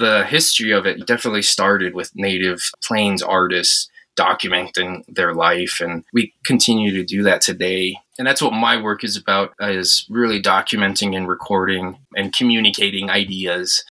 the history of it definitely started with native plains artists documenting their life and we continue to do that today. And that's what my work is about is really documenting and recording and communicating ideas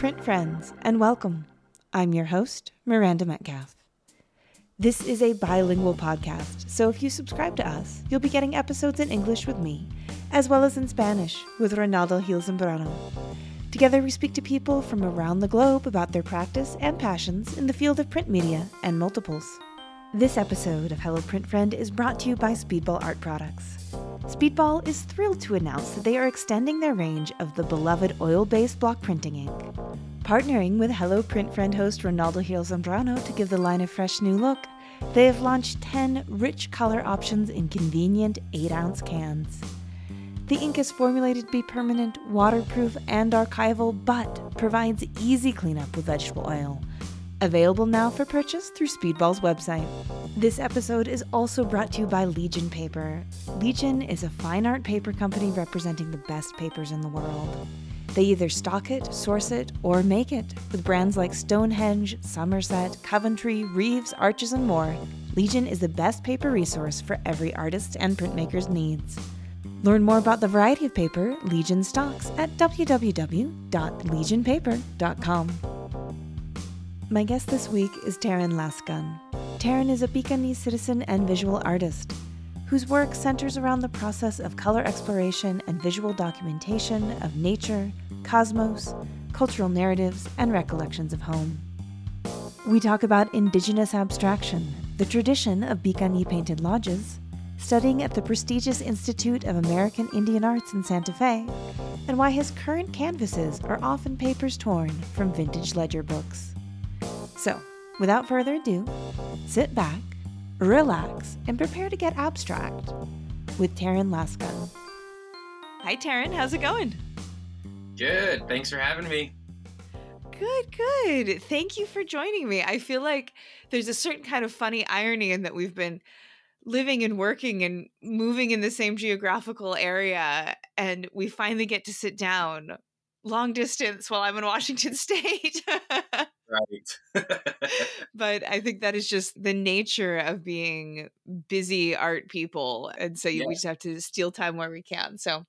print friends, and welcome. I'm your host, Miranda Metcalf. This is a bilingual podcast, so if you subscribe to us, you'll be getting episodes in English with me, as well as in Spanish with Ronaldo Gil Zambrano. Together, we speak to people from around the globe about their practice and passions in the field of print media and multiples. This episode of Hello Print Friend is brought to you by Speedball Art Products. Speedball is thrilled to announce that they are extending their range of the beloved oil based block printing ink. Partnering with Hello Print Friend host Ronaldo Gil Zambrano to give the line a fresh new look, they have launched 10 rich color options in convenient 8 ounce cans. The ink is formulated to be permanent, waterproof, and archival, but provides easy cleanup with vegetable oil Available now for purchase through Speedball's website. This episode is also brought to you by Legion Paper. Legion is a fine art paper company representing the best papers in the world. They either stock it, source it, or make it with brands like Stonehenge, Somerset, Coventry, Rives, Arches, and more. Legion is the best paper resource for every artist and printmaker's needs. Learn more about the variety of paper Legion stocks at www.legionpaper.com. My guest this week is Taryn Lascun. Terran is a Piikani citizen and visual artist whose work centers around the process of color exploration and visual documentation of nature, cosmos, cultural narratives, and recollections of home. We talk about indigenous abstraction, the tradition of Piikani painted lodges, studying at the prestigious Institute of American Indian Arts in Santa Fe, and why his current canvases are often papers torn from vintage ledger books. Without further ado, sit back, relax, and prepare to get abstract with Terran Last Gun. Hi, Terran. How's it going? Good. Thanks for having me. Good, good. Thank you for joining me. I feel like there's a certain kind of funny irony in that we've been living and working and moving in the same geographical area, and we finally get to sit down long distance while I'm in Washington State. right. but I think that is just the nature of being busy art people. And so you, yeah. we just have to steal time where we can. So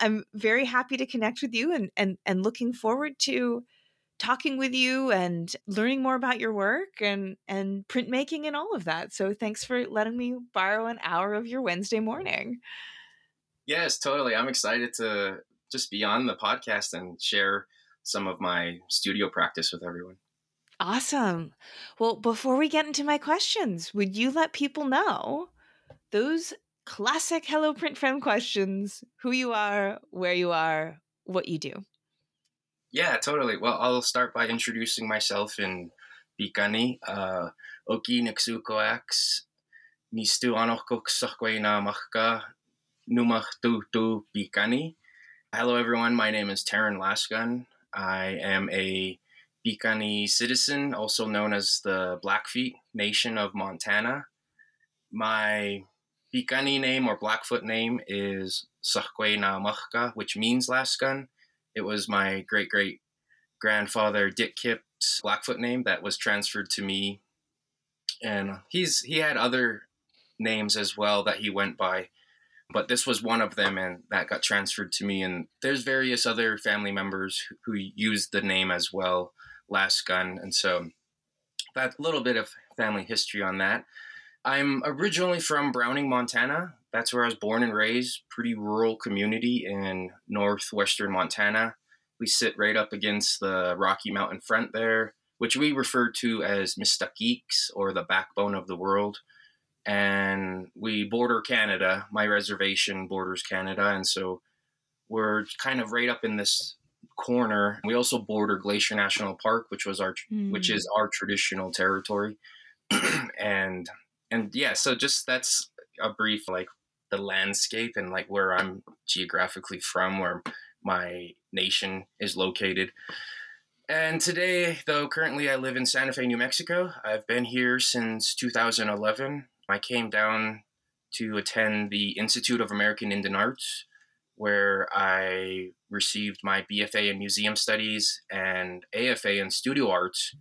I'm very happy to connect with you and and and looking forward to talking with you and learning more about your work and and printmaking and all of that. So thanks for letting me borrow an hour of your Wednesday morning. Yes, totally. I'm excited to just be on the podcast and share some of my studio practice with everyone. Awesome. Well, before we get into my questions, would you let people know those classic Hello Print Friend questions who you are, where you are, what you do? Yeah, totally. Well, I'll start by introducing myself in Piikani. Uh, Oki Nixukoax, Nistu Anokok Sakwaina Mahka, Numach Tu Tu Picanese. Hello, everyone. My name is Terran Last Gun. I am a Piikani citizen, also known as the Blackfeet Nation of Montana. My Piikani name or Blackfoot name is Sakwe na Mahka, which means Last Gun. It was my great great grandfather Dick Kipp's Blackfoot name that was transferred to me. And he's he had other names as well that he went by, but this was one of them and that got transferred to me and there's various other family members who used the name as well last gun And so that little bit of family history on that. I'm originally from Browning, Montana. That's where I was born and raised. Pretty rural community in northwestern Montana. We sit right up against the Rocky Mountain front there, which we refer to as Mistaquiques or the backbone of the world. And we border Canada. My reservation borders Canada. And so we're kind of right up in this corner. We also border Glacier National Park, which was our mm. which is our traditional territory. and and yeah, so just that's a brief like the landscape and like where I'm geographically from, where my nation is located. And today, though, currently I live in Santa Fe, New Mexico. I've been here since 2011. I came down to attend the Institute of American Indian Arts, where I received my BFA in Museum Studies and AFA in Studio Arts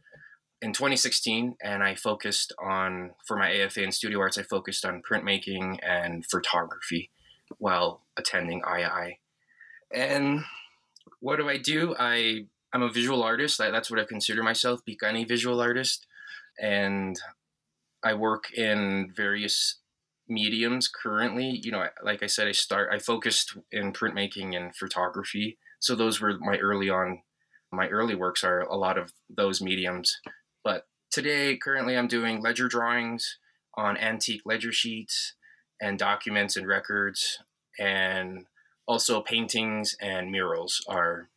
in 2016. And I focused on, for my AFA in Studio Arts, I focused on printmaking and photography while attending IAIA. And what do I do? I I'm a visual artist. That's what I consider myself, Piikani visual artist, and I work in various mediums currently. You know, like I said, I start I focused in printmaking and photography. So those were my early on my early works are a lot of those mediums. But today, currently, I'm doing ledger drawings on antique ledger sheets and documents and records, and also paintings and murals are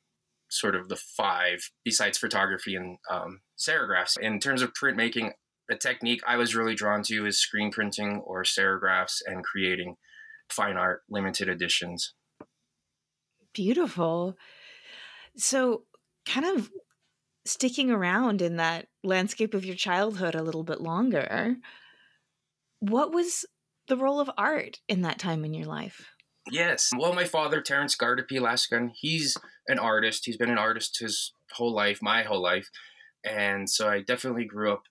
sort of the five besides photography and um, serigraphs. In terms of printmaking, the technique I was really drawn to is screen printing or serigraphs and creating fine art limited editions. Beautiful. So, kind of sticking around in that landscape of your childhood a little bit longer, what was the role of art in that time in your life? Yes. Well, my father, Terrence Guardipee Laskin, he's an artist. He's been an artist his whole life, my whole life. And so I definitely grew up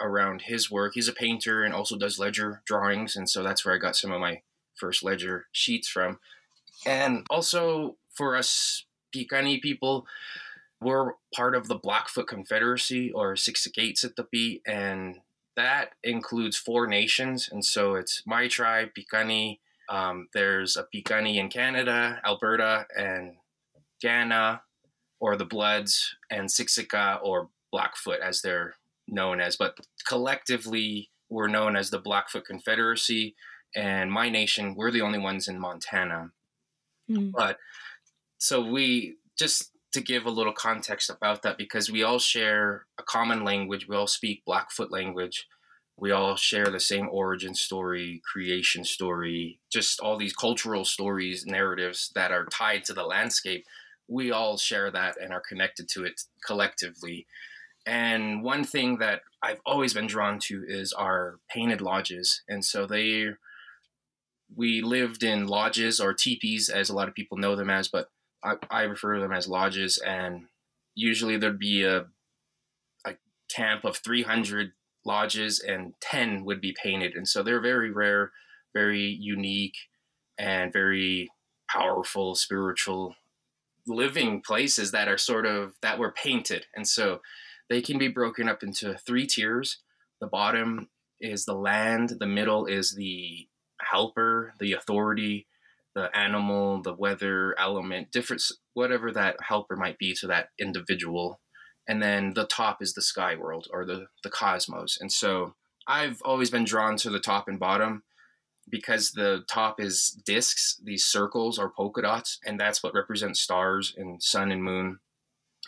around his work. He's a painter and also does ledger drawings. And so that's where I got some of my first ledger sheets from. And also for us Piikani people, we're part of the Blackfoot Confederacy or Six at the beat, and that includes four nations. And so it's my tribe, Piikani. Um, there's a Piikani in Canada, Alberta, and Kainai, or the Bloods, and Siksika or Blackfoot, as they're known as. But collectively, we're known as the Blackfoot Confederacy. And my nation, we're the only ones in Montana. Mm. But so we just to give a little context about that because we all share a common language. We all speak Blackfoot language. We all share the same origin story, creation story, just all these cultural stories, narratives that are tied to the landscape. We all share that and are connected to it collectively. And one thing that I've always been drawn to is our painted lodges. And so they, we lived in lodges or teepees, as a lot of people know them as, but I, I refer to them as lodges, and usually there'd be a a camp of 300 lodges, and 10 would be painted, and so they're very rare, very unique, and very powerful spiritual living places that are sort of that were painted, and so they can be broken up into three tiers. The bottom is the land, the middle is the helper, the authority, the animal, the weather element, different whatever that helper might be to that individual. And then the top is the sky world or the the cosmos. And so I've always been drawn to the top and bottom because the top is discs, these circles are polka dots, and that's what represents stars and sun and moon.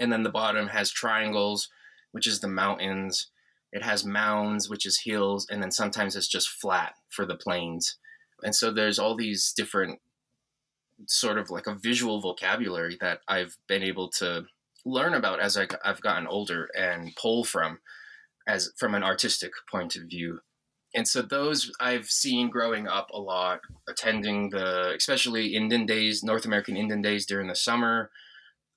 And then the bottom has triangles, which is the mountains. It has mounds, which is hills, and then sometimes it's just flat for the plains. And so there's all these different sort of like a visual vocabulary that I've been able to learn about as I, have gotten older and pull from as from an artistic point of view. And so those I've seen growing up a lot, attending the especially Indian Days, North American Indian Days during the summer.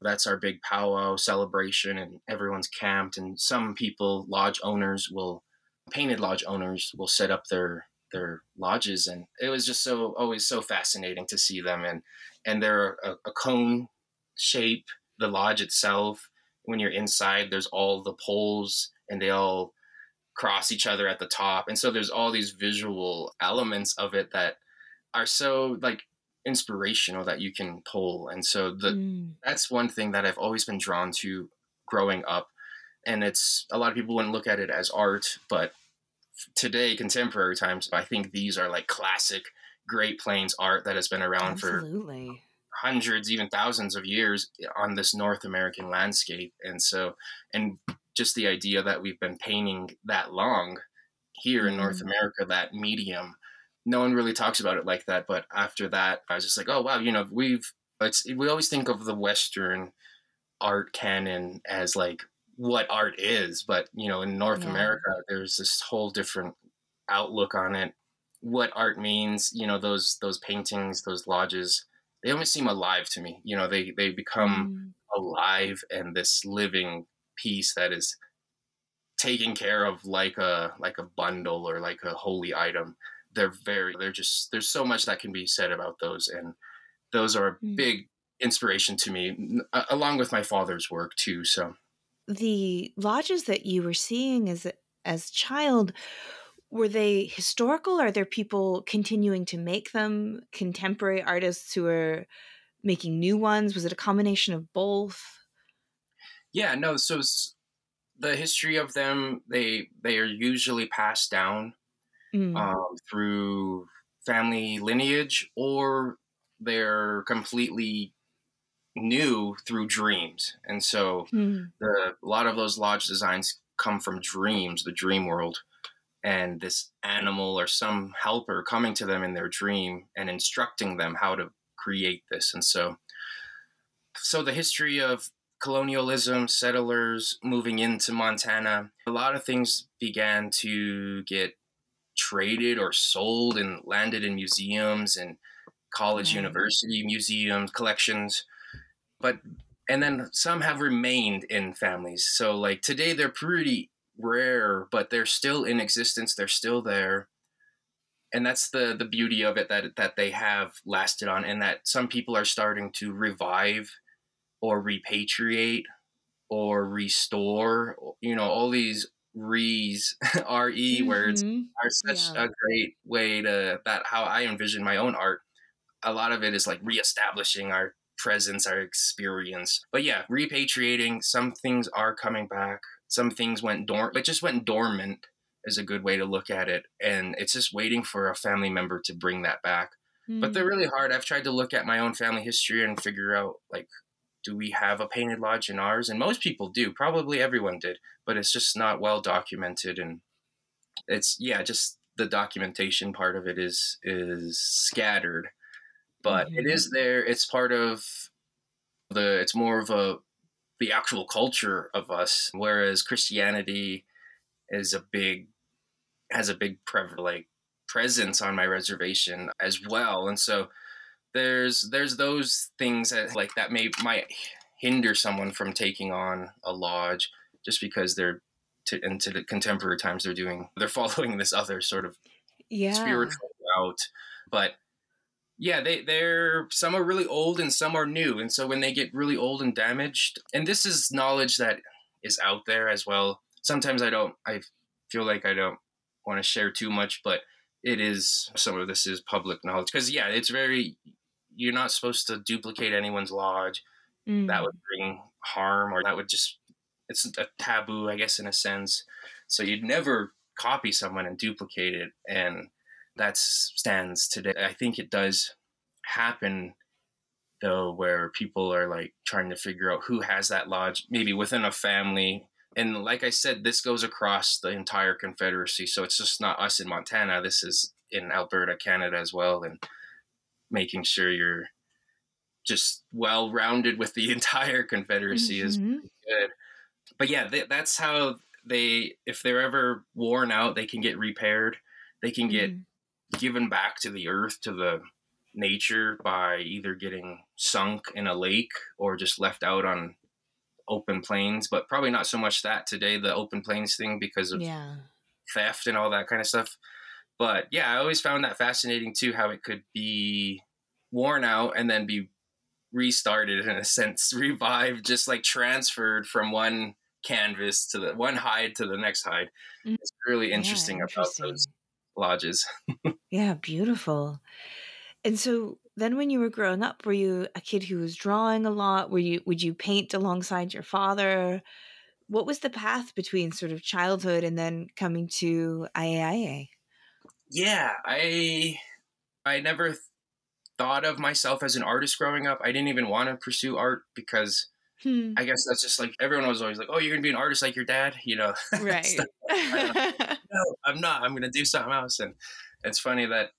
That's our big powwow celebration, and everyone's camped. And some people, lodge owners, will painted lodge owners will set up their their lodges, and it was just so always so fascinating to see them. And and they're a, a cone shape. The lodge itself, when you're inside, there's all the poles, and they all cross each other at the top, and so there's all these visual elements of it that are so like inspirational that you can pull. And so the mm. that's one thing that I've always been drawn to growing up. And it's a lot of people wouldn't look at it as art, but today, contemporary times, I think these are like classic Great Plains art that has been around Absolutely. for hundreds, even thousands of years on this North American landscape. And so, and just the idea that we've been painting that long here mm. in North mm-hmm. America, that medium, no one really talks about it like that. But after that, I was just like, oh, wow, you know, we've, it's, we always think of the Western art canon as like what art is. But you know, in North Yeah. America, there's this whole different outlook on it. What art means, you know, those those paintings, those lodges, they almost seem alive to me. You know, they they become Mm. alive and this living piece that is taken care of like a like a bundle or like a holy item they're very they're just there's so much that can be said about those and those are a Mm. big inspiration to me along with my father's work too so The lodges that you were seeing as a, as child were they historical? Are there people continuing to make them? Contemporary artists who are making new ones? Was it a combination of both? yeah no so the history of them they they are usually passed down Mm. um, through family lineage or they're completely new through dreams and so Mm. the a lot of those lodge designs come from dreams the dream world and this animal or some helper coming to them in their dream and instructing them how to create this and so so the history of colonialism settlers moving into montana a lot of things began to get traded or sold and landed in museums and college Right. university museums collections but and then some have remained in families so like today they're pretty rare but they're still in existence they're still there and that's the the beauty of it that that they have lasted on and that some people are starting to revive or repatriate or restore you know all these re's re words Mhm. are such Yeah. a great way to that how I envision my own art. A lot of it is like reestablishing our presence, our experience. But yeah, repatriating. Some things are coming back. Some things went dormant. It just went dormant is a good way to look at it, and it's just waiting for a family member to bring that back. But they're Mm. really hard. I've tried to look at my own family history and figure out like, do we have a painted lodge in ours? And most people do. Probably everyone did, but it's just not well documented and it's yeah just the documentation part of it is is scattered but it Mhm. is there it's part of the it's more of a the actual culture of us whereas christianity is a big has a big pre- like presence on my reservation as well and so there's there's those things that like that may might hinder someone from taking on a lodge just because they're to, into the contemporary times they're doing they're following this other sort of yeah. spiritual route. But yeah they they're some are really old and some are new. And so when they get really old and damaged and this is knowledge that is out there as well. Sometimes i don't i feel like i don't want to share too much but it is some of this is public knowledge. Because yeah it's very you're not supposed to duplicate anyone's lodge. Mm. that would bring harm or that would just it's a taboo i guess in a sense. So you'd never copy someone and duplicate it and that stands today. I think it does happen though where people are like trying to figure out who has that lodge maybe within a family. And like i said this goes across the entire confederacy so it's just not us in montana. This is in alberta canada as well and making sure you're just well rounded with the entire confederacy is Mhm. good but yeah th- that's how they if they're ever worn out they can get repaired they can get Mhm. given back to the earth to the nature by either getting sunk in a lake or just left out on open plains but probably not so much that today the open plains thing because of yeah. theft and all that kind of stuff but yeah i always found that fascinating too how it could be worn out and then be restarted in a sense revived just like transferred from one canvas to the one hide to the next hide Mm. it's really Yeah, interesting about those lodges Yeah, beautiful. And so then when you were growing up, were you a kid who was drawing a lot? Were you would you paint alongside your father? What was the path between sort of childhood and then coming to IAIA? yeah i i never thought of myself as an artist growing up i didn't even want to pursue art because Hmm. i guess that's just like everyone was always like oh you're gonna be an artist like your dad you know Right. No i'm not i'm gonna do something else and it's funny that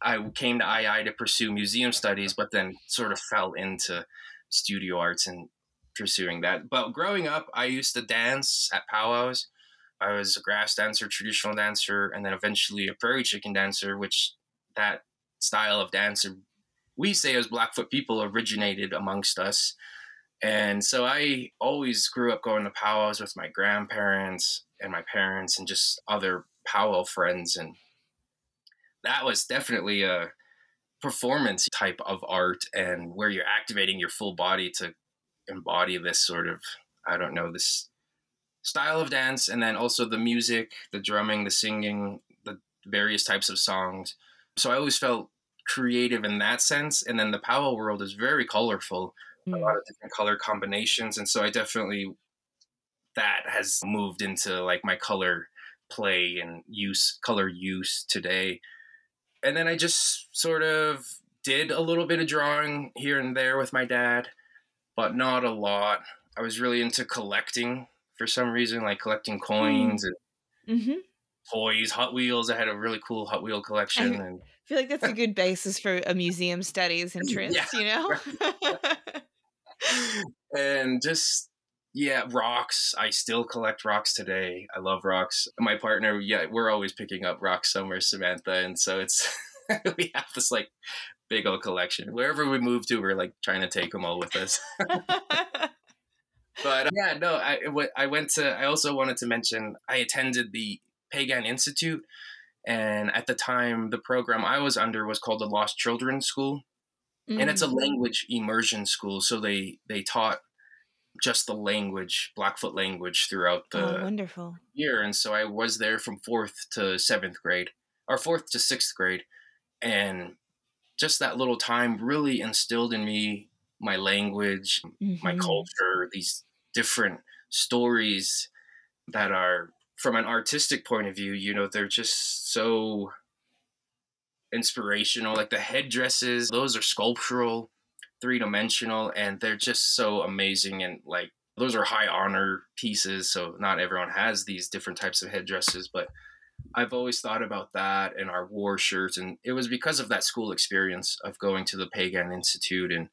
i came to IAIA to pursue museum studies but then sort of fell into studio arts and pursuing that. But growing up, I used to dance at powwows. I was a grass dancer, traditional dancer, and then eventually a prairie chicken dancer, which that style of dance we say as Blackfoot people originated amongst us. And so I always grew up going to powwows with my grandparents and my parents and just other powwow friends. And that was definitely a performance type of art and where you're activating your full body to embody this sort of, I don't know, this style of dance. And then also the music, the drumming, the singing, the various types of songs. So I always felt creative in that sense. And then the powwow world is very colorful, mm. a lot of different color combinations. And so I definitely, that has moved into like my color play and use, color use today. And then I just sort of did a little bit of drawing here and there with my dad, but not a lot. I was really into collecting for some reason, like collecting coins mm. and mm-hmm. Toys, Hot Wheels. I had a really cool Hot Wheel collection. I and feel like that's a good basis for a museum studies interest, yeah. you know? and just yeah, rocks. I still collect rocks today. I love rocks. My partner, yeah, we're always picking up rocks somewhere, Samantha, and so it's we have this like big old collection. Wherever we move to, we're like trying to take them all with us. but uh, yeah, no, I I went to. I also wanted to mention I attended the Piegan Institute, and at the time, the program I was under was called the Lost Children School, mm-hmm. and it's a mm. language immersion school. So they they taught just the language, Blackfoot language, throughout the oh, wonderful year, and so I was there from fourth to seventh grade, or fourth to sixth grade, and just that little time really instilled in me my language, mm-hmm. my culture, these different stories that are from an artistic point of view, you know, they're just so inspirational. Like the headdresses, those are sculptural, three dimensional, and they're just so amazing. And like those are high honor pieces. So not everyone has these different types of headdresses, but I've always thought about that and our war shirts. And it was because of that school experience of going to the Piegan Institute and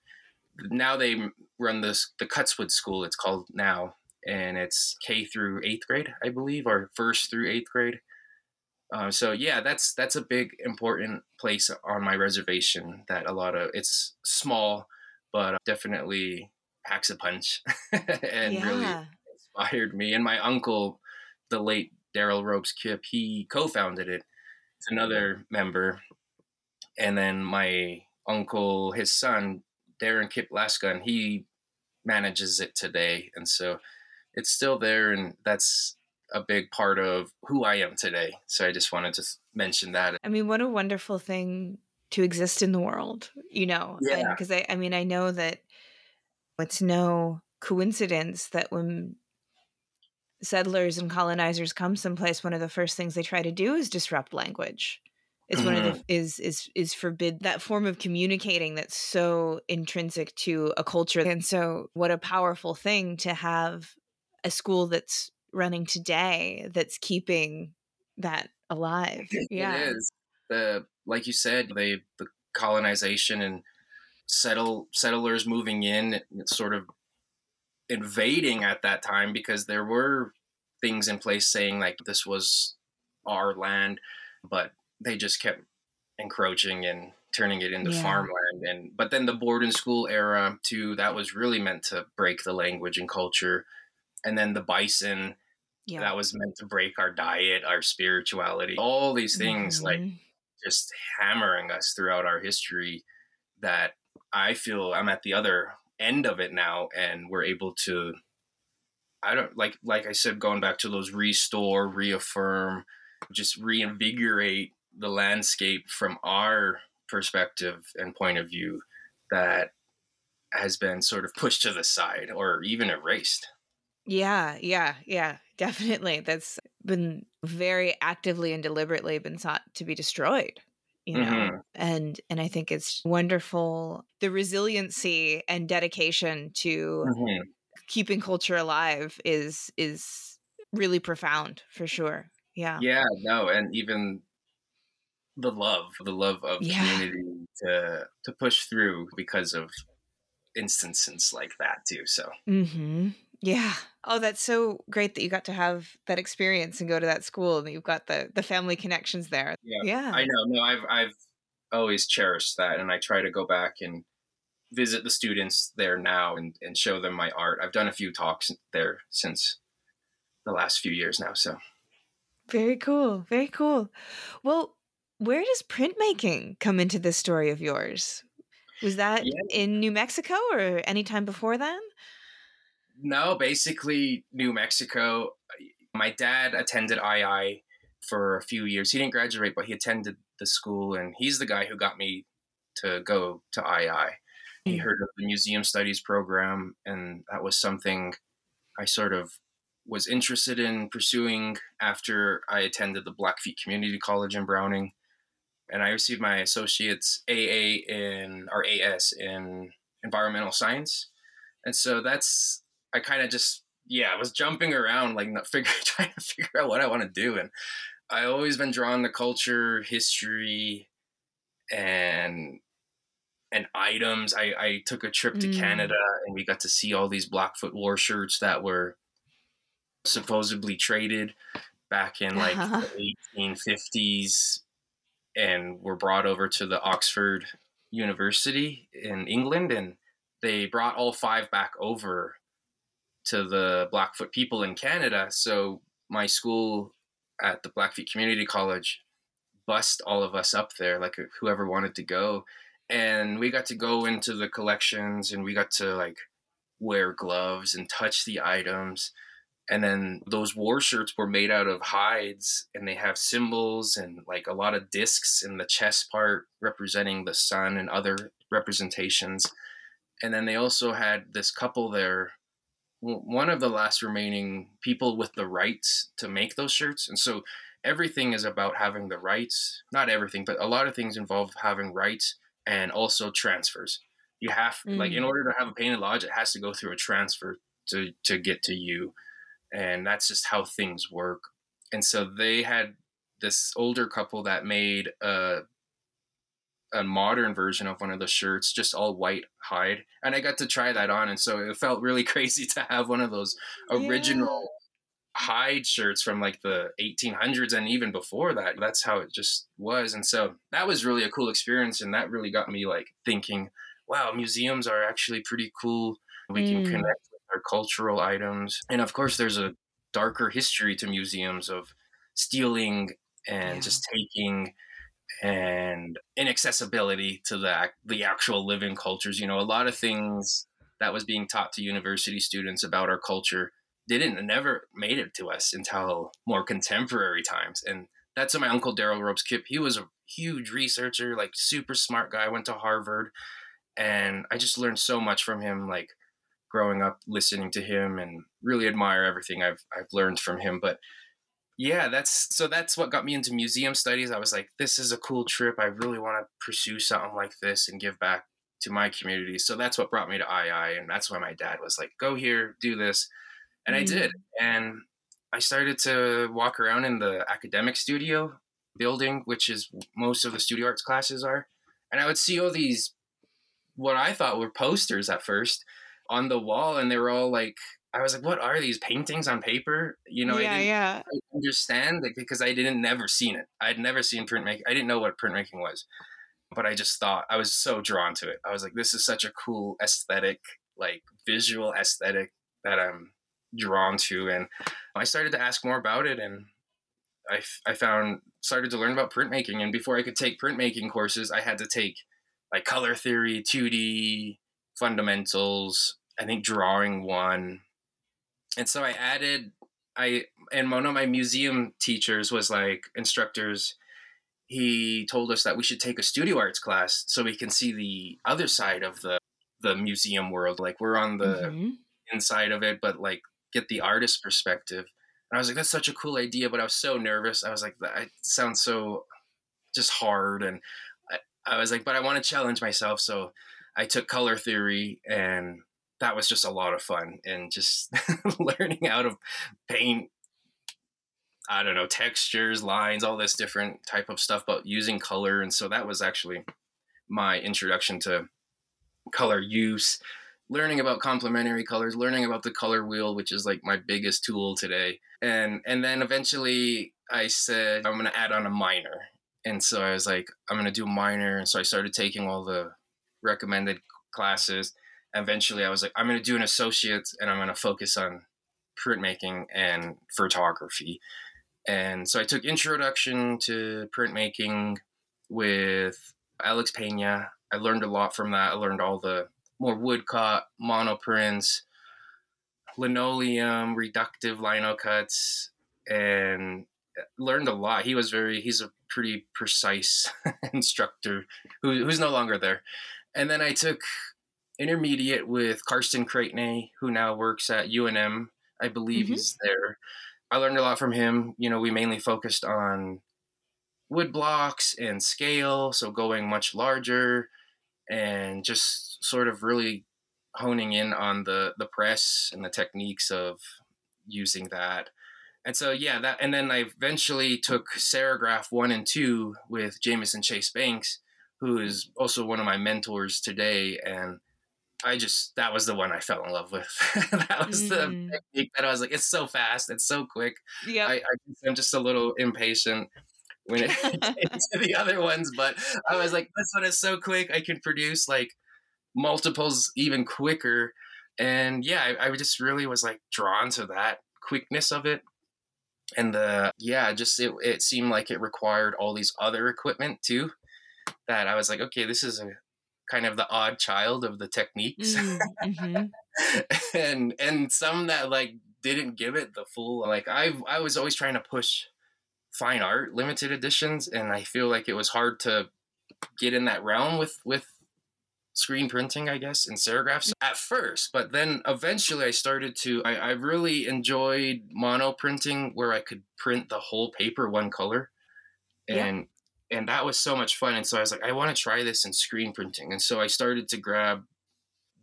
now they run this the Cuts Wood School. It's called now, and it's K through eighth grade, I believe, or first through eighth grade. Uh, so yeah, that's that's a big important place on my reservation. That a lot of it's small, but definitely packs a punch, and yeah. really inspired me. And my uncle, the late Darrell Robes Kipp, he co-founded it. It's another member, and then my uncle, his son Darren Kipp and he manages it today. And so it's still there, and that's a big part of who I am today. So I just wanted to mention that. I mean, what a wonderful thing to exist in the world, you know? Yeah. Because I, I mean, I know that it's no coincidence that when settlers and colonizers come someplace, one of the first things they try to do is disrupt language is one of the mm-hmm. is is is forbid that form of communicating that's so intrinsic to a culture and so what a powerful thing to have a school that's running today that's keeping that alive. yeah it is. The like you said they the colonization and settle settlers moving in sort of invading at that time because there were things in place saying like this was our land but they just kept encroaching and turning it into yeah. farmland. And but then the boarding school era too that was really meant to break the language and culture and then the bison yeah. that was meant to break our diet our spirituality all these things mm-hmm. like just hammering us throughout our history that i feel i'm at the other end of it now and we're able to i don't like like i said going back to those restore reaffirm just reinvigorate the landscape from our perspective and point of view that has been sort of pushed to the side or even erased. Yeah, yeah, yeah, definitely. That's been very actively and deliberately been sought to be destroyed you know mm-hmm. and and i think it's wonderful the resiliency and dedication to mm-hmm. keeping culture alive is is really profound for sure yeah yeah no and even the love, the love of yeah. community to to push through because of instances like that too. So Mm-hmm. Yeah. Oh, that's so great that you got to have that experience and go to that school and that you've got the the family connections there. Yeah, Yeah. I know. No, I've I've always cherished that, and I try to go back and visit the students there now and, and show them my art. I've done a few talks there since the last few years now. So Very cool. Very cool. Well, where does printmaking come into this story of yours? Was that Yeah. in New Mexico or any time before then? No, basically New Mexico. My dad attended IAIA for a few years. He didn't graduate, but he attended the school, and he's the guy who got me to go to IAIA. He Mm. heard of the museum studies program, and that was something I sort of was interested in pursuing after I attended the Blackfeet Community College in Browning. And I received my associate's AA in or AS in environmental science. And so that's I kind of just yeah, I was jumping around like not figure trying to figure out what I want to do and I always been drawn to culture, history and and items. I, I took a trip to Mm. Canada and we got to see all these Blackfoot war shirts that were supposedly traded back in like the 1850s and were brought over to the Oxford University in England and they brought all five back over to the Blackfoot people in Canada. So my school at the Blackfeet Community College bussed all of us up there, like whoever wanted to go. And we got to go into the collections and we got to like wear gloves and touch the items. And then those war shirts were made out of hides and they have symbols and like a lot of discs in the chest part representing the sun and other representations. And then they also had this couple there, one of the last remaining people with the rights to make those shirts. And so everything is about having the rights, not everything, but a lot of things involve having rights and also transfers. You have like in Mm. order to have a painted lodge, it has to go through a transfer to to get to you, and that's just how things work. And so they had this older couple that made a a modern version of one of the shirts, just all white hide, and I got to try that on, and so it felt really crazy to have one of those original hide shirts from like the 1800s and even before that that's how it just was and so that was really a cool experience and that really got me like thinking wow museums are actually pretty cool we can Mm. connect with our cultural items and of course there's a darker history to museums of stealing and Yeah. just taking and inaccessibility to the the actual living cultures you know a lot of things that was being taught to university students about our culture didn't never made it to us until more contemporary times and that's what my uncle darrell robes kipp he was a huge researcher like super smart guy went to harvard and i just learned so much from him like growing up listening to him and really admire everything i've i've learned from him but yeah that's so that's what got me into museum studies i was like this is a cool trip i really want to pursue something like this and give back to my community so that's what brought me to IAIA and that's why my dad was like go here do this and I Mm. did. And I started to walk around in the academic studio building, which is most of the studio arts classes are. And I would see all these, what I thought were posters at first on the wall. And they were all like, I was like, what are these paintings on paper? You know, I yeah, didn't yeah. understand like, because I didn't never seen it. I'd never seen printmaking. I didn't know what printmaking was, but I just thought I was so drawn to it. I was like, this is such a cool aesthetic, like visual aesthetic that I'm drawn to. And I started to ask more about it and I, I found started to learn about printmaking. And before I could take printmaking courses, I had to take like color theory, 2D fundamentals, I think drawing one. And so I added I and one of my museum teachers was like instructors. He told us that we should take a studio arts class so we can see the other side of the the museum world. Like we're on the Mhm. inside of it, but like get the artist perspective. And I was like, that's such a cool idea, but I was so nervous. I was like, that sounds so just hard. And I, I was like, but I want to challenge myself. So I took color theory and that was just a lot of fun and just learning how to paint I don't know, textures, lines, all this different type of stuff, but using color. And so that was actually my introduction to color use. learning about complementary colors, learning about the color wheel, which is like my biggest tool today. And and then eventually I said I'm gonna add on a minor. And so I was like, I'm gonna do minor. And so I started taking all the recommended classes. Eventually I was like, I'm gonna do an associate and I'm gonna focus on printmaking and photography. And so I took introduction to printmaking with Alex Pena. I learned a lot from that. I learned all the more woodcut, monoprints, linoleum, reductive lino cuts, and learned a lot. He was very, he's a pretty precise instructor who, who's no longer there. And then I took intermediate with Karsten Kreitney, who now works at UNM. I believe mm-hmm. he's there. I learned a lot from him. You know, we mainly focused on wood blocks and scale, so going much larger and just sort of really honing in on the the press and the techniques of using that. And so yeah, that and then I eventually took Serigraph 1 and 2 with Jamison Chase Banks, who is also one of my mentors today and I just that was the one I fell in love with. that was mm. the technique that I was like, it's so fast, it's so quick. Yeah, I, am just a little impatient when it came to the other ones, but I was like, this one is so quick. I can produce like multiples even quicker, and yeah, I, I just really was like drawn to that quickness of it, and the yeah, just it it seemed like it required all these other equipment too. That I was like, okay, this is a kind of the odd child of the techniques. Mm, mm-hmm. and and some that like didn't give it the full like i i was always trying to push fine art limited editions and i feel like it was hard to get in that realm with with screen printing i guess and serigraphs at first but then eventually i started to I, I really enjoyed mono printing where i could print the whole paper one color. And and that was so much fun. And so I was like, I want to try this in screen printing. And so I started to grab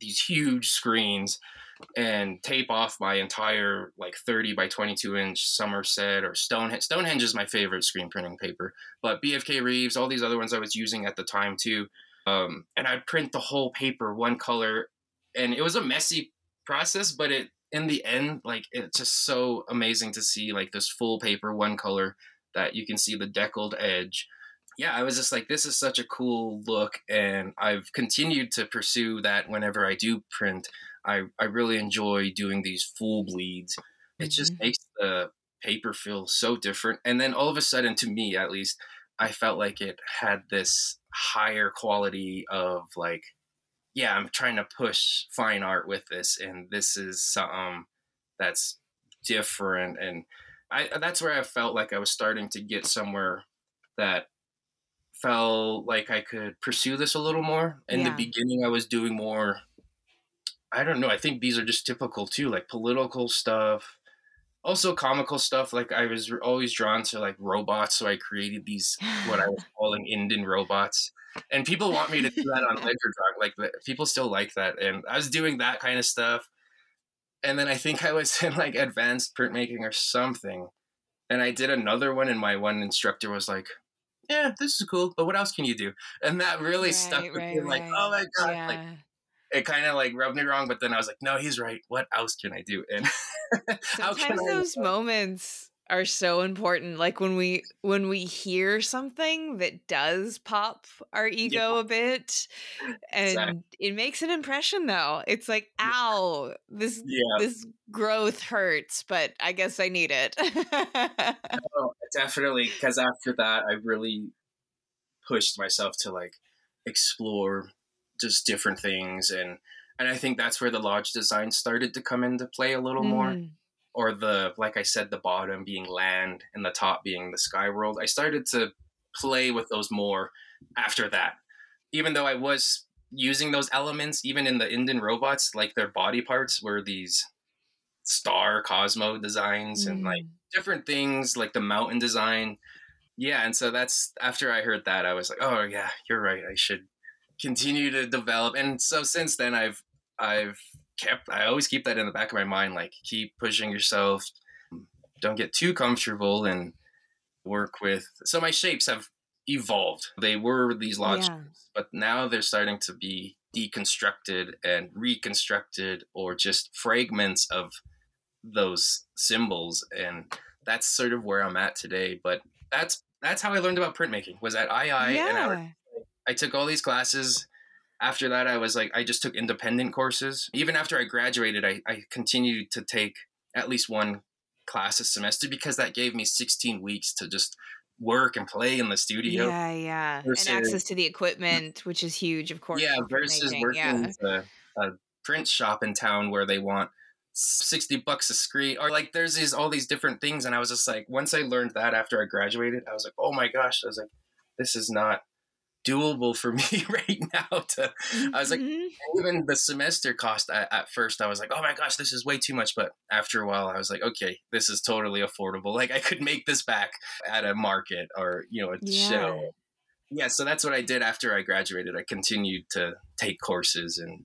these huge screens and tape off my entire like 30 by 22 inch Somerset or Stonehenge. Stonehenge is my favorite screen printing paper, but BFK Rives, all these other ones I was using at the time too. Um, and I'd print the whole paper one color, and it was a messy process, but it in the end, like it's just so amazing to see like this full paper one color that you can see the deckled edge yeah, I was just like, this is such a cool look. And I've continued to pursue that whenever I do print. I, I really enjoy doing these full bleeds. It mm-hmm. just makes the paper feel so different. And then all of a sudden, to me at least, I felt like it had this higher quality of like, yeah, I'm trying to push fine art with this, and this is something that's different. And I that's where I felt like I was starting to get somewhere that felt like I could pursue this a little more. In yeah. the beginning, I was doing more. I don't know. I think these are just typical too, like political stuff, also comical stuff. Like I was always drawn to like robots, so I created these what I was calling Indian robots. And people want me to do that on Ledger Drawing. Like people still like that, and I was doing that kind of stuff. And then I think I was in like advanced printmaking or something, and I did another one, and my one instructor was like, yeah, this is cool, but what else can you do? And that really right, stuck with right, me. Like, oh my god, yeah. like it kind of like rubbed me wrong. But then I was like, no, he's right. What else can I do? And sometimes those I- moments are so important like when we when we hear something that does pop our ego yeah. a bit and exactly. it makes an impression though it's like ow this yeah. this growth hurts but i guess i need it oh, definitely because after that i really pushed myself to like explore just different things and and i think that's where the lodge design started to come into play a little mm. more or the like I said, the bottom being land and the top being the sky world. I started to play with those more after that. Even though I was using those elements, even in the Indian robots, like their body parts were these star Cosmo designs mm. and like mm. different things, like the mountain design. Yeah, and so that's after I heard that, I was like, oh yeah, you're right. I should continue to develop. And so since then, I've I've kept I always keep that in the back of my mind like keep pushing yourself don't get too comfortable and work with so my shapes have evolved they were these large yeah. but now they're starting to be deconstructed and reconstructed or just fragments of those symbols and that's sort of where I'm at today but that's that's how I learned about printmaking was at IAIA yeah. and I, I took all these classes after that I was like I just took independent courses even after I graduated I, I continued to take at least one class a semester because that gave me 16 weeks to just work and play in the studio. Yeah, yeah. Versus- and access to the equipment, which is huge, of course. yeah, versus working Yeah. a, a print shop in town where they want 60 bucks a screen or like there's these all these different things and I was just like once I learned that after I graduated I was like oh my gosh I was like this is not doable for me right now to I was like Mhm. even the semester cost at, at first i was like oh my gosh this is way too much but after a while i was like okay this is totally affordable like i could make this back at a market or you know a Yeah. show yeah so that's what i did after i graduated i continued to take courses and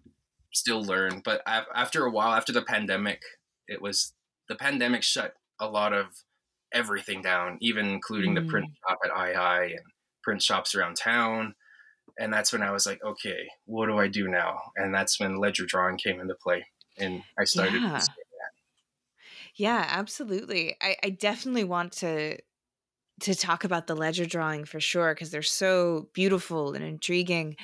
still learn but af- after a while after the pandemic it was the pandemic shut a lot of everything down even including the print shop at IAIA and print shops around town and that's when I was like, okay, what do I do now? And that's when ledger drawing came into play, and I started. Yeah. Yeah, absolutely. I, I definitely want to to talk about the ledger drawing for sure because they're so beautiful and intriguing.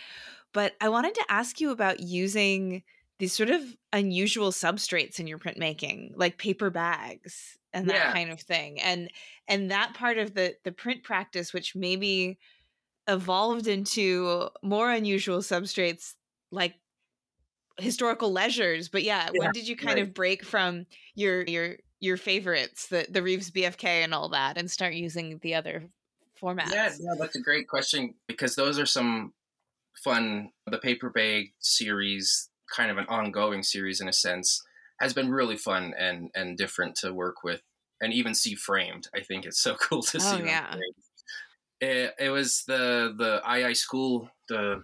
But I wanted to ask you about using these sort of unusual substrates in your printmaking, like paper bags and that Yeah. kind of thing. And and that part of the the print practice which maybe evolved into more unusual substrates like historical ledgers. But yeah, Yeah, when did you kind right. of break from your your your favorites, the the Rives BFK and all that, and start using the other formats? Yeah, yeah, that's a great question because those are some fun. The paper bag series, kind of an ongoing series in a sense, has been really fun and and different to work with, and even see framed. I think it's so cool to see. Oh, them yeah. framed. It, it was the the IAIA school the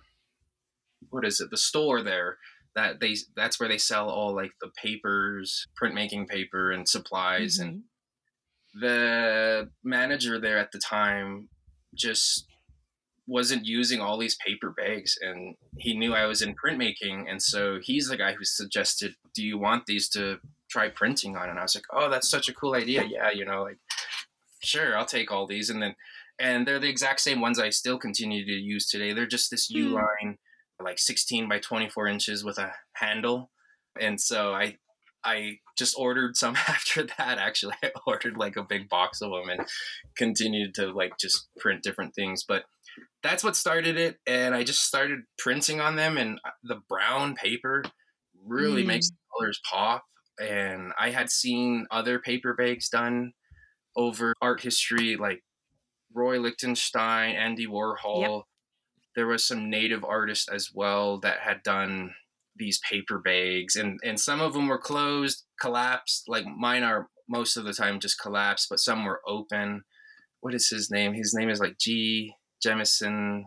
what is it the store there that they that's where they sell all like the papers printmaking paper and supplies and Mhm. the manager there at the time just wasn't using all these paper bags and he knew I was in printmaking and so he's the guy who suggested do you want these to try printing on and I was like oh that's such a cool idea yeah you know like sure I'll take all these and then and they're the exact same ones I still continue to use today they're just this U Hmm. line like 16 by 24 inches with a handle and so I I just ordered some after that. Actually, I ordered like a big box of them and continued to like just print different things. But that's what started it, and I just started printing on them. And uh, the brown paper really Mm. makes the colors pop. And I had seen other paper bags done over art history, like Roy Lichtenstein, Andy Warhol. There was some native artists as well that had done these paper bags and and some of them were closed collapsed like mine are most of the time just collapsed but some were open what is his name his name is like g jemison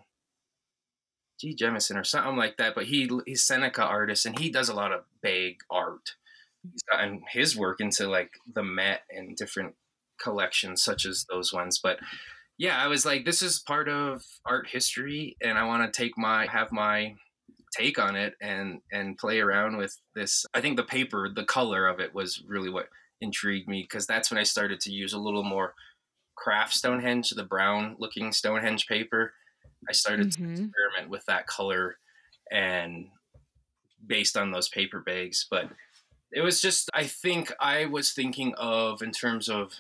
g. Jemison or something like that but he he's seneca artist and he does a lot of bag art. He's gotten his work into like the met and different collections such as those ones but yeah i was like this is part of art history and i want to take my have my take on it and and play around with this. I think the paper the color of it was really what intrigued me because that's when i started to use a little more kraft stonehenge the brown looking stonehenge paper i started to Mhm. experiment with that color and based on those paper bags but it was just i think i was thinking of in terms of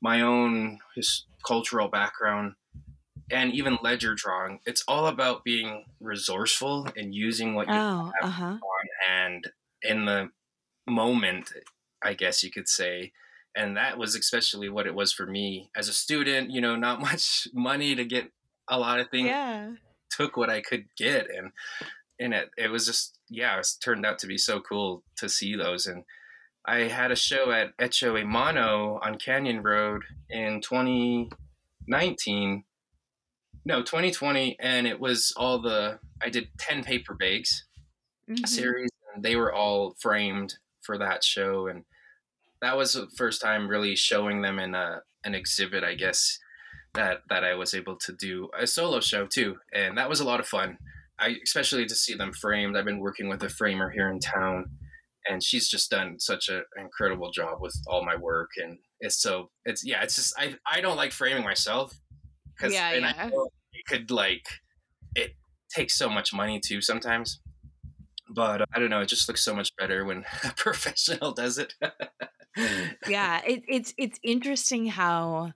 my own his cultural background and even ledger drawing it's all about being resourceful and using what you Oh, have uh huh. on hand in the moment i guess you could say and that was especially what it was for me as a student you know not much money to get a lot of things Yeah. took what I could get and and it it was just yeah, it turned out to be so cool to see those and I had a show at Echo e Mano on Canyon Road in 2019 no 2020 and it was all the I did 10 paper bags Mhm. series and they were all framed for that show and that was the first time really showing them in a an exhibit I guess that that I was able to do a solo show too and that was a lot of fun I especially to see them framed. I've been working with a framer here in town, and she's just done such an incredible job with all my work. And it's so it's yeah, it's just I I don't like framing myself because Yeah, and yeah. I it could like it takes so much money too sometimes. But uh, I don't know. It just looks so much better when a professional does it. yeah it, it's it's interesting how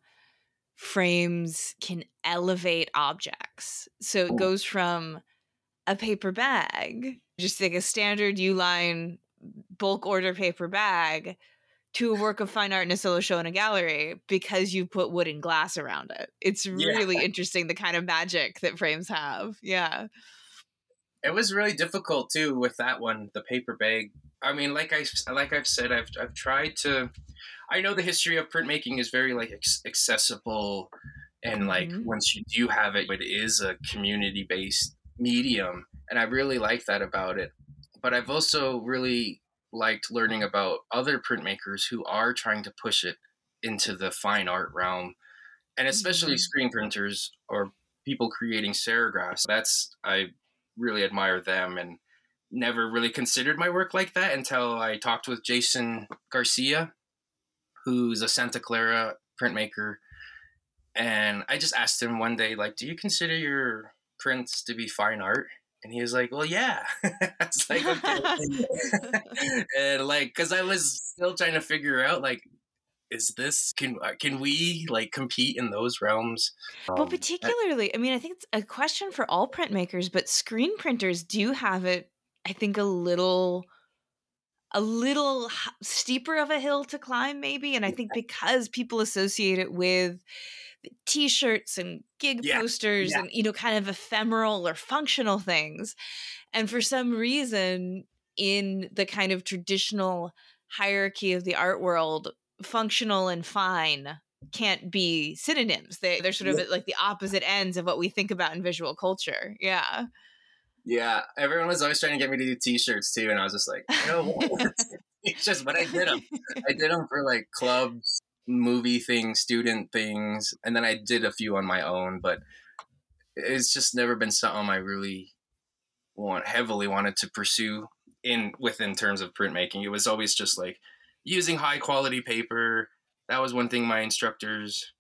frames can elevate objects so it goes from a paper bag just like a standard Uline bulk order paper bag to a work of fine art in a solo show in a gallery because you put wood and glass around it it's Yeah. really interesting the kind of magic that frames have yeah it was really difficult too with that one the paper bag i mean like i like i've said i've, I've tried to i know the history of printmaking is very like accessible and like Mhm. once you do have it it is a community based medium and i really like that about it but i've also really liked learning about other printmakers who are trying to push it into the fine art realm and especially Mhm. screen printers or people creating serigraphs that's i really admire them and never really considered my work like that until I talked with Jason Garcia, who's a Santa Clara printmaker. And I just asked him one day, like, do you consider your prints to be fine art? And he was like, well, yeah. I was like, and like, because I was still trying to figure out, like, is this can uh, can we like compete in those realms? Well, Um, particularly, I mean, I think it's a question for all printmakers, but screen printers do have it. I think a little, a little h- steeper of a hill to climb, maybe. And I think because people associate it with T-shirts and gig Yeah, posters yeah. and you know, kind of ephemeral or functional things, and for some reason, in the kind of traditional hierarchy of the art world, functional and fine can't be synonyms. They they're sort of Yeah. like the opposite ends of what we think about in visual culture. Yeah. Yeah, everyone was always trying to get me to do T-shirts too, and I was just like, no, it's just. But I did them. I did them for like clubs, movie things, student things, and then I did a few on my own. But it's just never been something I really want heavily wanted to pursue in within terms of printmaking. It was always just like using high quality paper. That was one thing my instructors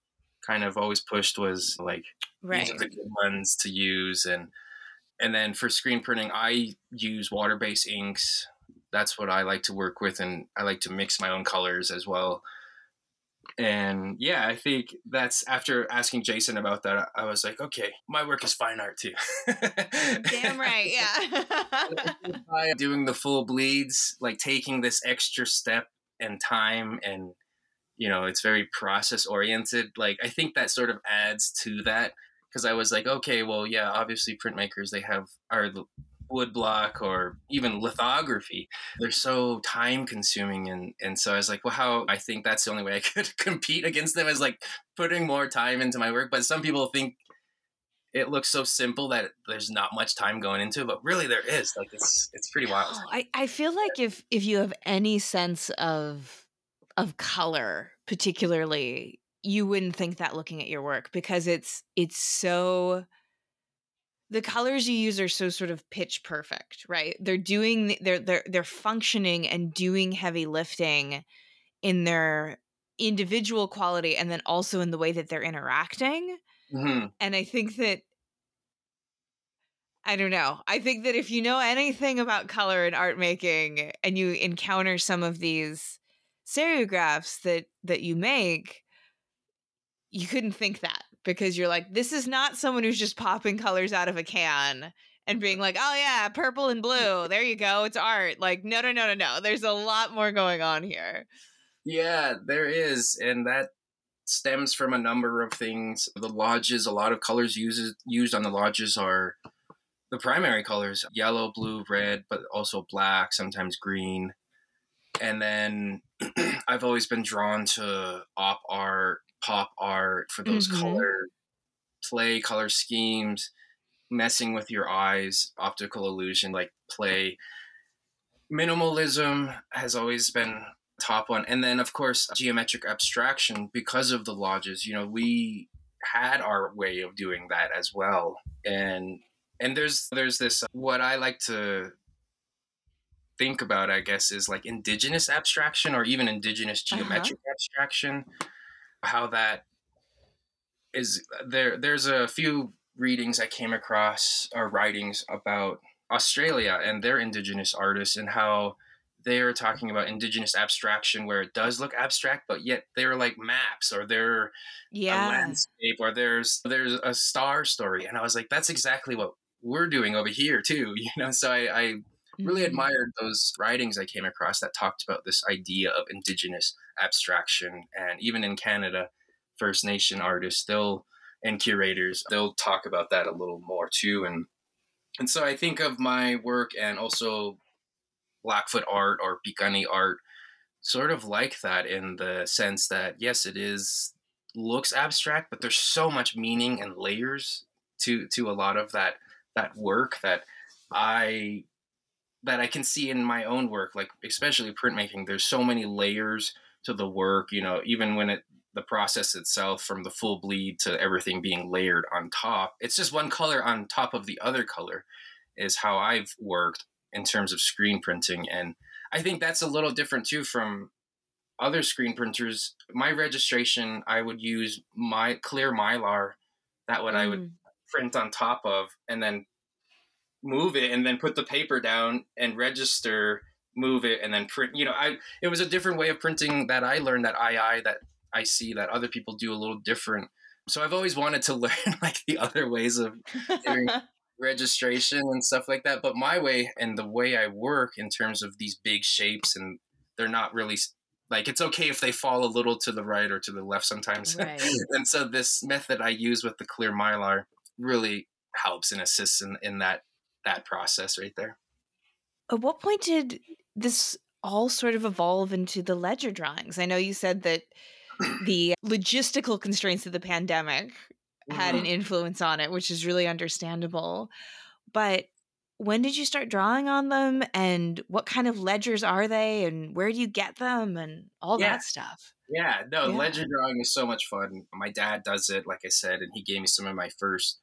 kind of always pushed was like Right. these are the good ones to use and and then for screen printing i use water-based inks that's what i like to work with and i like to mix my own colors as well and yeah i think that's after asking jason about that i was like okay my work is fine art too Damn right. Yeah. by doing the full bleeds like taking this extra step and time and you know it's very process oriented like i think that sort of adds to that because i was like okay well yeah obviously printmakers they have are woodblock or even lithography. They're so time consuming and and so i was like well how? I think that's the only way i could compete against them is like putting more time into my work but some people think it looks so simple that there's not much time going into it but really there is like it's it's pretty wild. Oh, I, I feel like if if you have any sense of of color particularly you wouldn't think that looking at your work because it's it's so the colors you use are so sort of pitch perfect right? They're doing they're they're they're functioning and doing heavy lifting in their individual quality and then also in the way that they're interacting Mhm. and I think that I don't know. I think that if you know anything about color and art making and you encounter some of these serigraphs that that you make, you couldn't think that because you're like, this is not someone who's just popping colors out of a can and being like, oh yeah, purple and blue. There you go. It's art. Like, no, no, no, no, no. There's a lot more going on here. Yeah, there is, and that stems from a number of things. The lodges, a lot of colors used used on the lodges are the primary colors: yellow, blue, red, but also black, sometimes green. And then I've always been drawn to op art, pop art for those Mhm. color play, color schemes, messing with your eyes, optical illusion, like play. Minimalism has always been top one and then of course geometric abstraction because of the lodges you know we had our way of doing that as well and and there's there's this what I like to think about, I guess, is like indigenous abstraction or even indigenous Uh-huh. geometric abstraction. How that is there. There's a few readings I came across or writings about Australia and their indigenous artists and how they're talking about indigenous abstraction where it does look abstract, but yet they're like maps or they're a landscape or there's there's a star story. And I was like, that's exactly what we're doing over here too. You know, so I, I really Mhm. admired those writings I came across that talked about this idea of indigenous abstraction. And even in Canada, First Nation artists, they'll and curators, they'll talk about that a little more too. And and so I think of my work and also Blackfoot art or Piikani art sort of like that in the sense that yes, it is looks abstract, but there's so much meaning and layers to to a lot of that that work that I that I can see in my own work, like especially printmaking. There's so many layers to the work, you know, even when it the process itself from the full bleed to everything being layered on top. It's just one color on top of the other color is how I've worked in terms of screen printing and I think that's a little different too from other screen printers. My registration, I would use my clear mylar that what I would Mm. print on top of and then move it and then put the paper down and register move it and then print you know i it was a different way of printing that i learned that ii that i see that other people do a little different so i've always wanted to learn like the other ways of doing registration and stuff like that but my way and the way i work in terms of these big shapes and they're not really like it's okay if they fall a little to the right or to the left sometimes Right. and so this method I use with the clear mylar really helps and assists in, in that that process right there. At what point did this all sort of evolve into the ledger drawings? I know you said that the logistical constraints of the pandemic had an Mhm. influence on it, which is really understandable. But when did you start drawing on them and what kind of ledgers are they and where do you get them and all Yeah. that stuff? Yeah, no, Yeah. ledger drawing is so much fun. My dad does it, like I said, and he gave me some of my first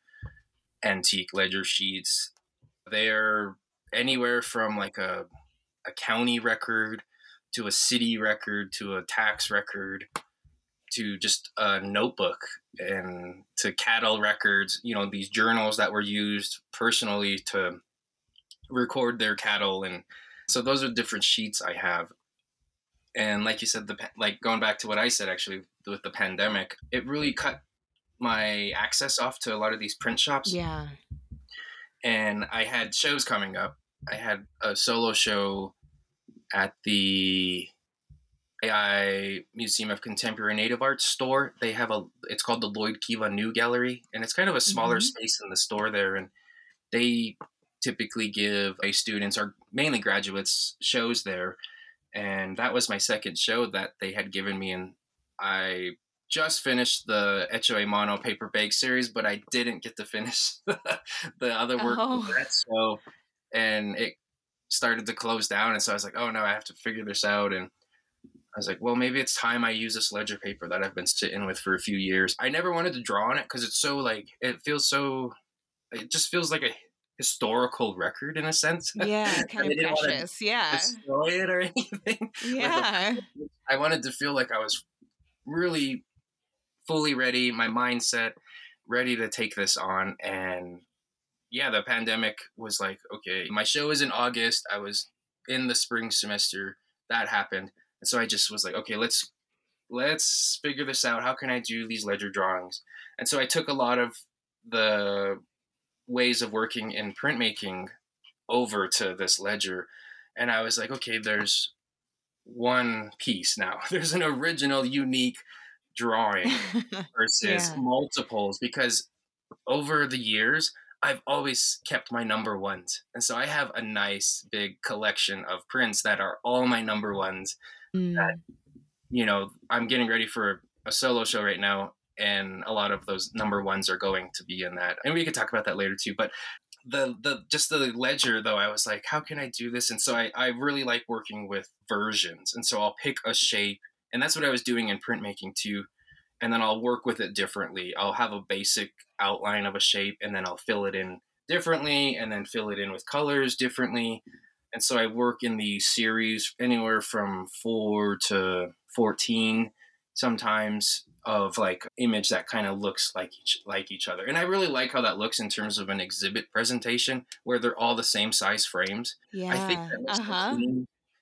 antique ledger sheets. They're anywhere from like a a county record to a city record to a tax record to just a notebook and to cattle records, you know, these journals that were used personally to record their cattle and so those are different sheets I have. And like you said the like going back to what i said actually with the pandemic it really cut my access off to a lot of these print shops. Yeah. and i had shows coming up. I had a solo show at the IAIA museum of contemporary native art store they have a it's called the lloyd kiva new gallery and it's kind of a smaller Mhm. space in the store there and they typically give a students or mainly graduates shows there and that was my second show that they had given me and i just finished the Echo Mono paper bag series, but I didn't get to finish the other work Oh. that show, and it started to close down. And so I was like, "Oh no, I have to figure this out." And I was like, "Well, maybe it's time I use this ledger paper that I've been sitting with for a few years." I never wanted to draw on it because it's so like it feels so. It just feels like a historical record in a sense. Yeah, kind of precious. Yeah. Destroy it or anything. Yeah. I wanted to feel like I was really fully ready, my mindset ready to take this on. And yeah, the pandemic was like, okay, my show is in August. I was in the spring semester. That happened. And so I just was like, okay, let's let's figure this out. How can I do these ledger drawings? And so I took a lot of the ways of working in printmaking over to this ledger. And I was like, okay, there's one piece now. There's an original, unique drawing versus Yeah. multiples because over the years, I've always kept my number ones. And so I have a nice big collection of prints that are all my number ones. Mm. You know, I'm getting ready for a solo show right now, and a lot of those number ones are going to be in that. And we could talk about that later too. But the the just the ledger though, I was like, how can I do this? And so I, I really like working with versions. And so I'll pick a shape, and that's what I was doing in printmaking too. And then I'll work with it differently. I'll have a basic outline of a shape, and then I'll fill it in differently and then fill it in with colors differently. And so I work in the series anywhere from four to 14 sometimes of like image that kind of looks like each like each other. And I really like how that looks in terms of an exhibit presentation where they're all the same size frames. Yeah. I think that looks uh-huh.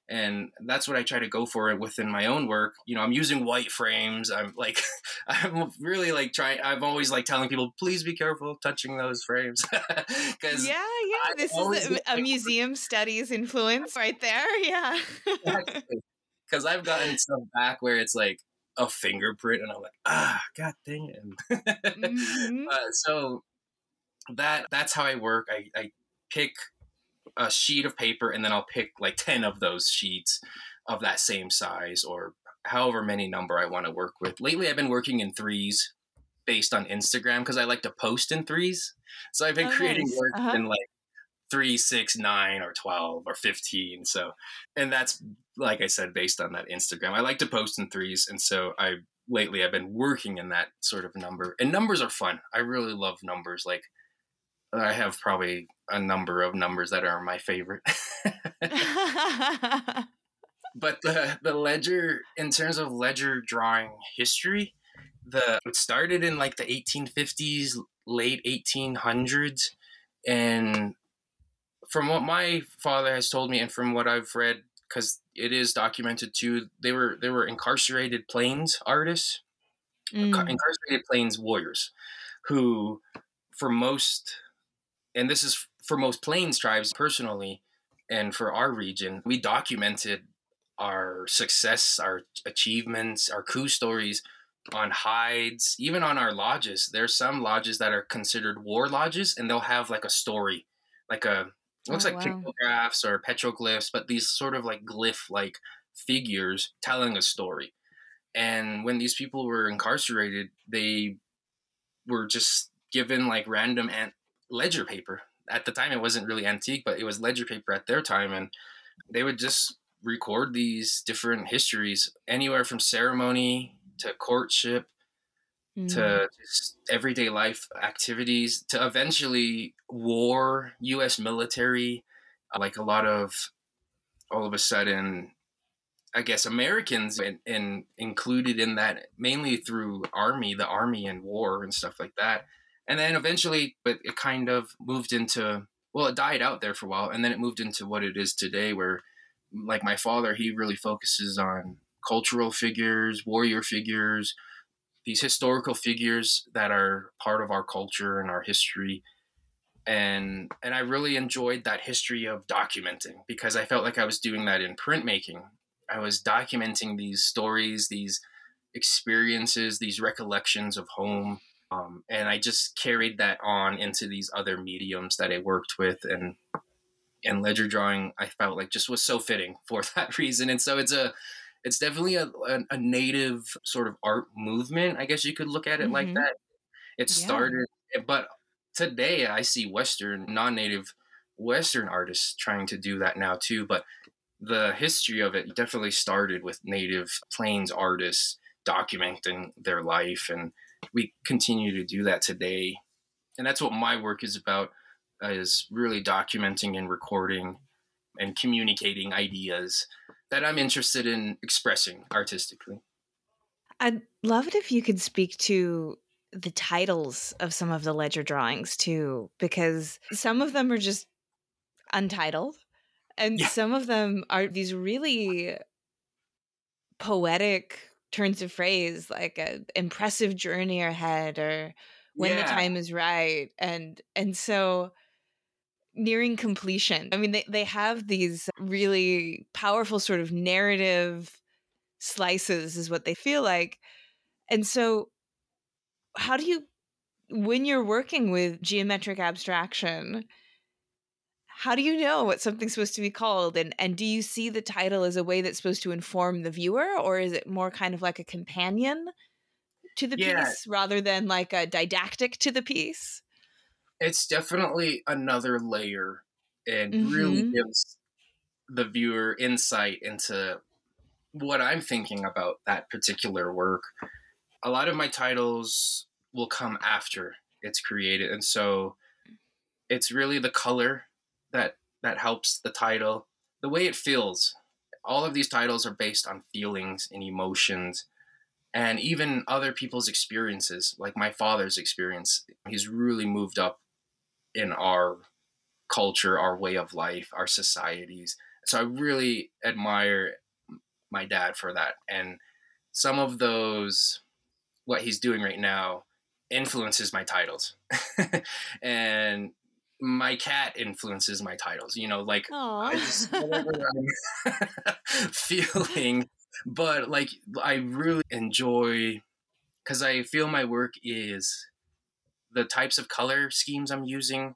And that's what I try to go for within my own work. You know, I'm using white frames. I'm like, I'm really like trying. I'm always like telling people, please be careful touching those frames, because Yeah, yeah. This is a, a museum studies influence right there. Yeah. because I've gotten stuff back where it's like a fingerprint, and I'm like, ah, god dang it. Mhm. uh, so that that's how I work. I, I pick a sheet of paper and then I'll pick like 10 of those sheets of that same size or however many number I want to work with. Lately, I've been working in threes based on Instagram because I like to post in threes. So I've been Oh, creating nice. work Uh-huh. in like three, six, nine, or 12 or 15. So, and that's like I said, based on that Instagram. I like to post in threes. And so I lately I've been working in that sort of number. And numbers are fun. I really love numbers. Like I have probably a number of numbers that are my favorite. but the the ledger in terms of ledger drawing history, the it started in like the 1850s, late 1800s and from what my father has told me and from what I've read cuz it is documented too, they were they were incarcerated plains artists Mm. incarcerated plains warriors who for most and this is for most plains tribes personally and for our region we documented our success our achievements our coup stories on hides even on our lodges. There's some lodges that are considered war lodges and they'll have like a story like a it looks Oh, like wow. pictographs or petroglyphs but these sort of like glyph like figures telling a story. And when these people were incarcerated they were just given like random ant- ledger paper at the time it wasn't really antique but it was ledger paper at their time and they would just record these different histories anywhere from ceremony to courtship Mm. to just everyday life activities to eventually war us military like a lot of all of a sudden i guess americans and, and included in that mainly through army the army and war and stuff like that and then eventually but it kind of moved into well it died out there for a while and then it moved into what it is today where like my father he really focuses on cultural figures warrior figures these historical figures that are part of our culture and our history and and I really enjoyed that history of documenting because I felt like I was doing that in printmaking. I was documenting these stories, these experiences, these recollections of home, um, and I just carried that on into these other mediums that I worked with, and and ledger drawing I felt like just was so fitting for that reason, and so it's a it's definitely a, a, a native sort of art movement. I guess you could look at it like Mhm. that. It Yeah. started, but today I see Western, non-native Western artists trying to do that now too. But the history of it definitely started with native plains artists documenting their life, and we continue to do that today. And that's what my work is about: is really documenting and recording and communicating ideas that I'm interested in expressing artistically. I'd love it if you could speak to the titles of some of the ledger drawings too, because some of them are just untitled, and Yeah. some of them are these really poetic turns of phrase, like a impressive journey ahead, or when the time is right, and and so nearing completion. I mean, they they have these really powerful sort of narrative slices, is what they feel like, and so how do you when you're working with geometric abstraction how do you know what something's supposed to be called and and do you see the title as a way that's supposed to inform the viewer or is it more kind of like a companion to the Yeah. piece rather than like a didactic to the piece it's definitely another layer and really Mhm. gives the viewer insight into what I'm thinking about that particular work. A lot of my titles will come after it's created, and so it's really the color that that helps the title, the way it feels. All of these titles are based on feelings and emotions and even other people's experiences, like my father's experience. He's really moved up in our culture, our way of life, our societies. So I really admire my dad for that. And some of those, what he's doing right now, influences my titles. and my cat influences my titles. You know, like I just, whatever I'm feeling, but like I really enjoy because I feel my work is the types of color schemes I'm using,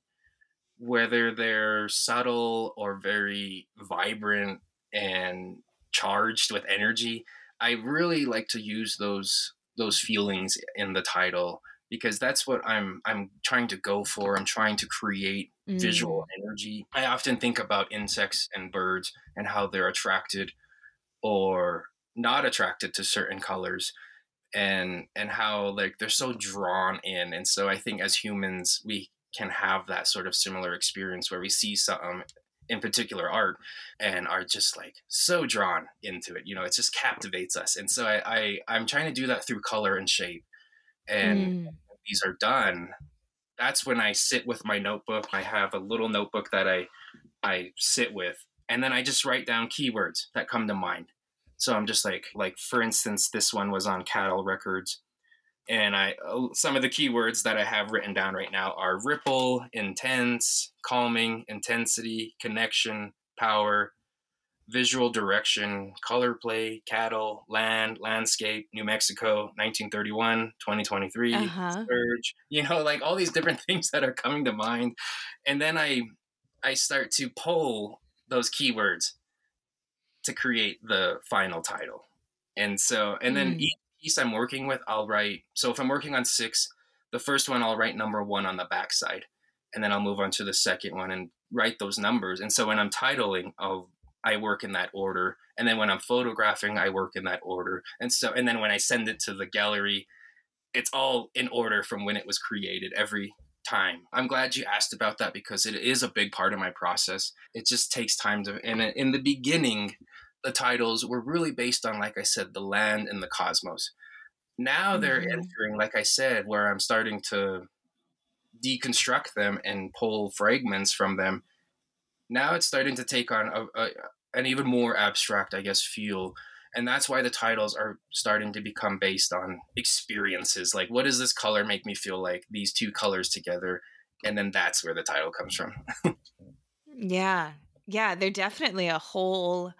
whether they're subtle or very vibrant and charged with energy. I really like to use those those feelings in the title because that's what I'm I'm trying to go for. I'm trying to create mm. visual energy. I often think about insects and birds and how they're attracted or not attracted to certain colors and and how like they're so drawn in and so i think as humans we can have that sort of similar experience where we see something in particular art and are just like so drawn into it you know it just captivates us and so i, I i'm trying to do that through color and shape and mm. these are done that's when i sit with my notebook i have a little notebook that i i sit with and then i just write down keywords that come to mind so I'm just like, like for instance, this one was on Cattle Records, and I uh, some of the keywords that I have written down right now are ripple, intense, calming, intensity, connection, power, visual direction, color play, cattle, land, landscape, New Mexico, 1931, 2023, uh-huh. surge, you know, like all these different things that are coming to mind. And then I I start to pull those keywords to create the final title. And so, and then mm. each piece I'm working with, I'll write. So if I'm working on six, the first one I'll write number one on the backside, and then I'll move on to the second one and write those numbers. And so when I'm titling, I'll I work in that order, and then when I'm photographing, I work in that order. And so, and then when I send it to the gallery, it's all in order from when it was created. Every time. I'm glad you asked about that because it is a big part of my process. It just takes time to, and in the beginning, the titles were really based on, like I said, the land and the cosmos. Now they're mm-hmm. entering, like I said, where I'm starting to deconstruct them and pull fragments from them. Now it's starting to take on a, a, an even more abstract, I guess, feel. And that's why the titles are starting to become based on experiences. Like, what does this color make me feel like? These two colors together. And then that's where the title comes from. yeah. Yeah. They're definitely a whole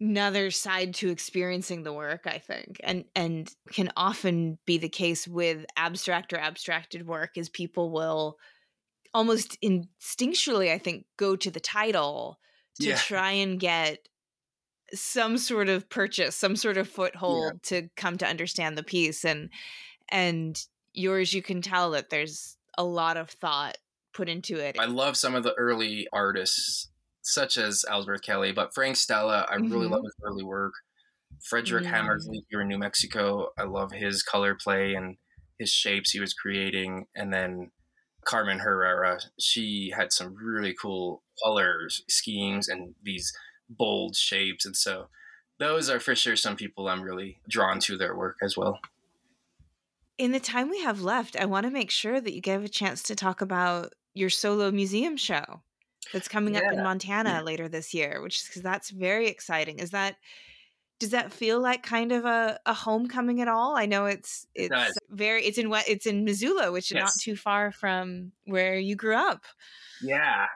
another side to experiencing the work i think and and can often be the case with abstract or abstracted work is people will almost instinctually i think go to the title to yeah. try and get some sort of purchase some sort of foothold yeah. to come to understand the piece and and yours you can tell that there's a lot of thought put into it i love some of the early artists such as Ellsworth Kelly, but Frank Stella, I mm-hmm. really love his early work. Frederick yeah. Hammersley here in New Mexico, I love his color play and his shapes he was creating. And then Carmen Herrera, she had some really cool colors, schemes, and these bold shapes. And so those are for sure some people I'm really drawn to their work as well. In the time we have left, I want to make sure that you give a chance to talk about your solo museum show that's coming yeah. up in Montana mm. later this year, which is because that's very exciting. Is that does that feel like kind of a, a homecoming at all? I know it's it's it very it's in what it's in Missoula, which yes. is not too far from where you grew up. Yeah.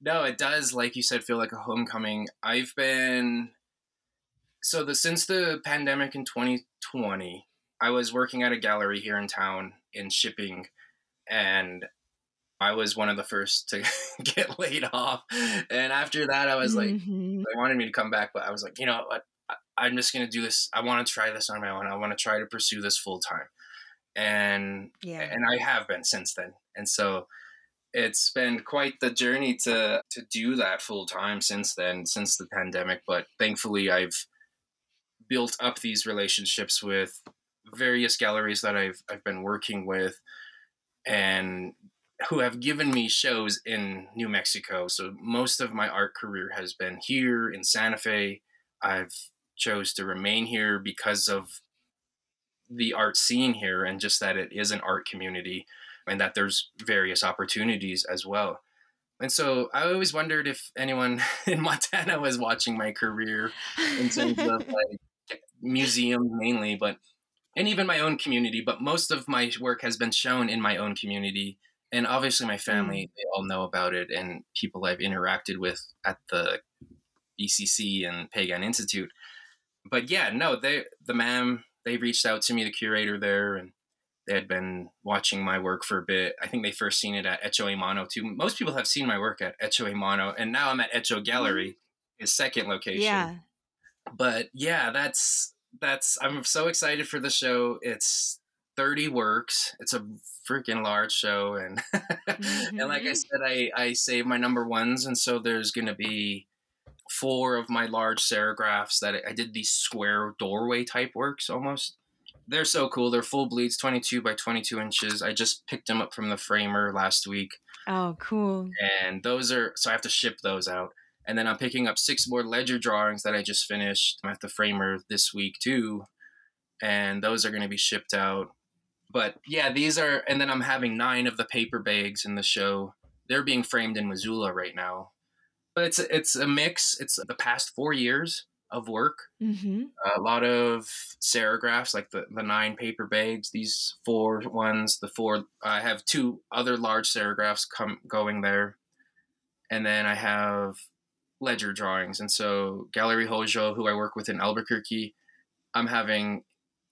No, it does, like you said, feel like a homecoming. I've been so the since the pandemic in 2020, I was working at a gallery here in town in shipping and I was one of the first to get laid off. And after that, I was like, mm-hmm. they wanted me to come back, but I was like, you know what? I'm just going to do this. I want to try this on my own. I want to try to pursue this full time. And, yeah. and I have been since then. And so it's been quite the journey to, to do that full time since then, since the pandemic. But thankfully I've built up these relationships with various galleries that I've, I've been working with and who have given me shows in New Mexico. So most of my art career has been here in Santa Fe. I've chose to remain here because of the art scene here and just that it is an art community and that there's various opportunities as well. And so I always wondered if anyone in Montana was watching my career in terms of like museums mainly, but and even my own community. But most of my work has been shown in my own community, and obviously my family mm. they all know about it, and people I've interacted with at the ECC and Piegan Institute. But yeah, no, they the MAM they reached out to me, the curator there, and they had been watching my work for a bit. I think they first seen it at Hecho a Mano too. Most people have seen my work at Hecho a Mano, and now I'm at Echo Gallery, mm-hmm. his second location. Yeah. But yeah, that's that's I'm so excited for the show. It's 30 works. It's a freaking large show and mm-hmm. and like I mm-hmm. said I I save my number ones and so there's going to be four of my large serigraphs that I did these square doorway type works almost. They're so cool. They're full bleeds, 22 by 22 inches. I just picked them up from the framer last week. Oh, cool. And those are, so I have to ship those out. And then I'm picking up six more ledger drawings that I just finished at the framer this week too. And those are going to be shipped out. But yeah, these are, and then I'm having nine of the paper bags in the show. They're being framed in Missoula right now. But it's it's a mix. It's the past four years of work. Mm-hmm. A lot of serigraphs, like the, the nine paper bags. These four ones, the four. I have two other large serigraphs come going there, and then I have ledger drawings. And so Gallery Hózhó, who I work with in Albuquerque, I'm having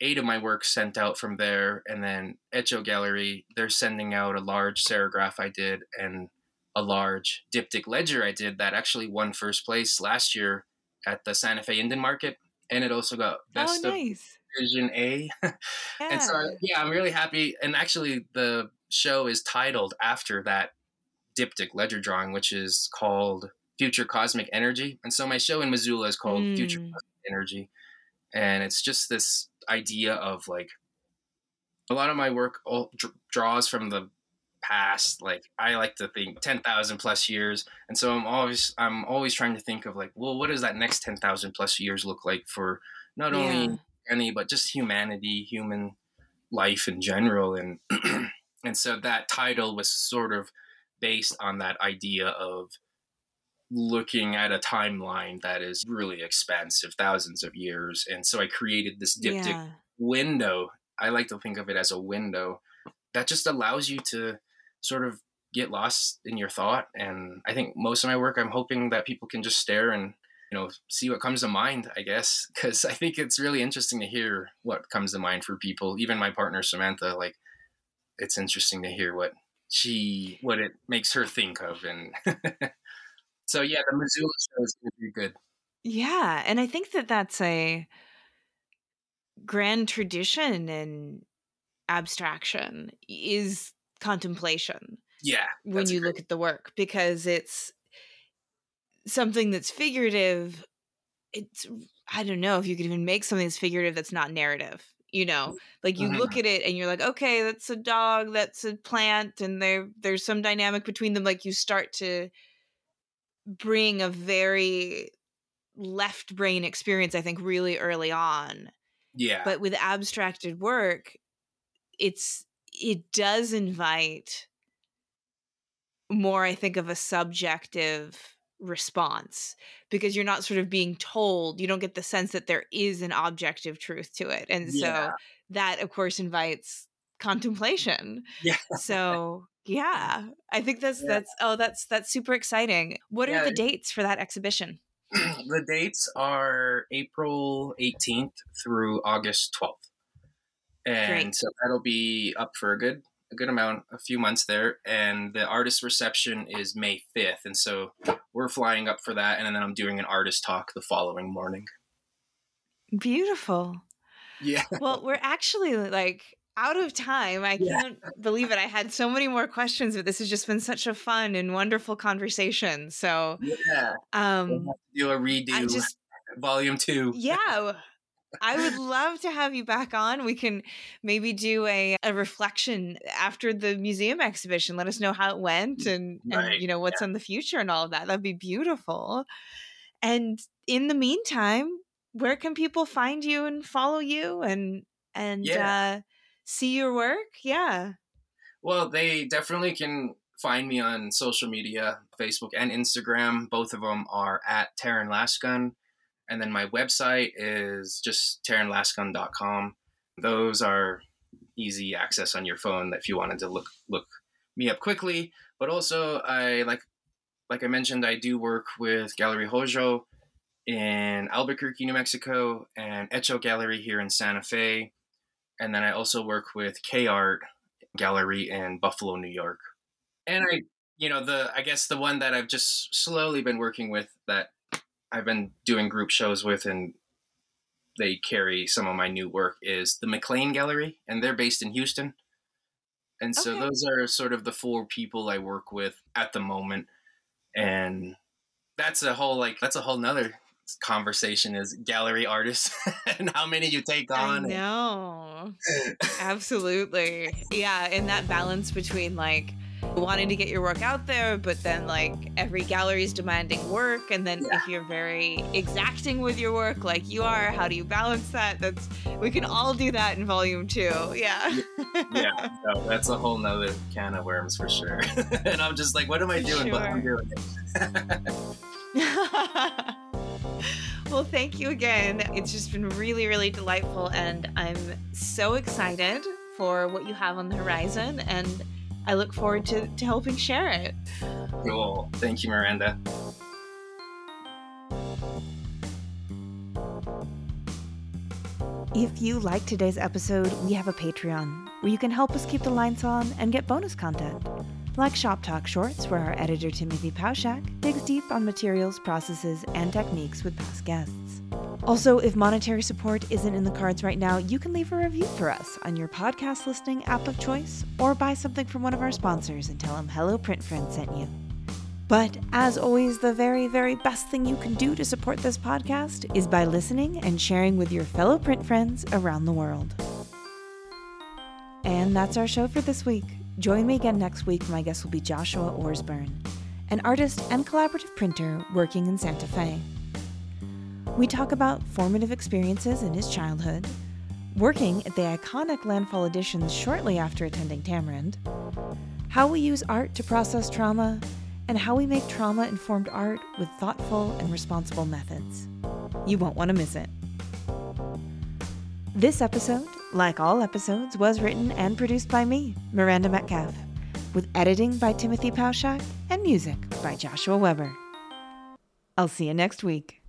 eight of my works sent out from there, and then Echo Gallery, they're sending out a large serigraph I did and a large diptych ledger I did that actually won first place last year at the Santa Fe Indian Market, and it also got oh, best oh, nice. of Division A. yeah. and so yeah, I'm really happy. And actually, the show is titled after that diptych ledger drawing, which is called Future Cosmic Energy. And so my show in Missoula is called mm. Future Cosmic Energy, and it's just this idea of like a lot of my work all draws from the past like i like to think 10,000 plus years and so i'm always i'm always trying to think of like well what does that next 10,000 plus years look like for not only any but just humanity human life in general and and so that title was sort of based on that idea of looking at a timeline that is really expansive thousands of years and so i created this diptych yeah. window i like to think of it as a window that just allows you to sort of get lost in your thought. And I think most of my work, I'm hoping that people can just stare and you know see what comes to mind. I guess because I think it's really interesting to hear what comes to mind for people. Even my partner Samantha, like it's interesting to hear what she what it makes her think of and. so yeah, the Missoula show is going to be good. Yeah, and I think that that's a grand tradition in abstraction is contemplation. Yeah. When you great. look at the work because it's something that's figurative. It's I don't know if you could even make something that's figurative that's not narrative. You know, like you mm-hmm. look at it and you're like, okay, that's a dog, that's a plant, and there there's some dynamic between them. Like you start to bring a very left brain experience, I think, really early on. Yeah. But with abstracted work, it's it does invite more, I think, of a subjective response because you're not sort of being told, you don't get the sense that there is an objective truth to it. And yeah. so that, of course, invites contemplation. Yeah. So yeah, I think that's yeah. that's oh that's that's super exciting. What yeah. are the dates for that exhibition? the dates are April 18th through August 12th and Great. so that'll be up for a good a good amount, a few months there. And the artist reception is May fifth, and so we're flying up for that, and then I'm doing an artist talk the following morning. Beautiful. Yeah. Well, we're actually like out of time. I yeah. can't believe it. I had so many more questions, but this has just been such a fun and wonderful conversation. So yeah, um, do a redo. I just volume two. Yeah. I would love to have you back on. We can maybe do a, a reflection after the museum exhibition. Let us know how it went and, Right, and you know what's in the future and all of that. That'd be beautiful. And in the meantime, where can people find you and follow you and and Yeah. uh, see your work? Yeah. Well, they definitely can find me on social media, Facebook and Instagram. Both of them are at Terran Last Gun. And then my website is just terranlastgun.com. Those are easy access on your phone if you wanted to look look me up quickly. But also I like like I mentioned, I do work with Gallery Hózhó in Albuquerque, New Mexico, and Echo Gallery here in Santa Fe. And then I also work with K Art Gallery in Buffalo, New York. And I, you know, the I guess the one that I've just slowly been working with that I've been doing group shows with and they carry some of my new work is the McClain Gallery, and they're based in Houston. And so Okay. those are sort of the four people I work with at the moment. And that's a whole like that's a whole nother conversation is gallery artists and how many you take on. know. Absolutely. Yeah. And that balance between like wanting to get your work out there, but then like every gallery is demanding work. And then if you're very exacting with your work, like you are, how do you balance that? That's, we can all do that in volume two. Yeah. yeah, no, that's a whole nother can of worms for sure. and I'm just like, what am I doing? But I'm doing it. well, thank you again. It's just been really, really delightful. And I'm so excited for what you have on the horizon. And I look forward to, to helping share it. Cool. Thank you, Miranda. If you like today's episode, we have a Patreon where you can help us keep the lights on and get bonus content, like Shop Talk Shorts, where our editor Timothy Pauschak digs deep on materials, processes, and techniques with past guests. Also, if monetary support isn't in the cards right now, you can leave a review for us on your podcast listening app of choice or buy something from one of our sponsors and tell them Hello Print Friend sent you. But as always, the very, very best thing you can do to support this podcast is by listening and sharing with your fellow print friends around the world. And that's our show for this week. Join me again next week. My guest will be Joshua Orsburn, an artist and collaborative printer working in Santa Fe. We talk about formative experiences in his childhood, working at the iconic Landfall Editions shortly after attending Tamarind, how we use art to process trauma, and how we make trauma informed art with thoughtful and responsible methods. You won't want to miss it. This episode, like all episodes, was written and produced by me, Miranda Metcalf, with editing by Timothy Pauschak and music by Joshua Weber. I'll see you next week.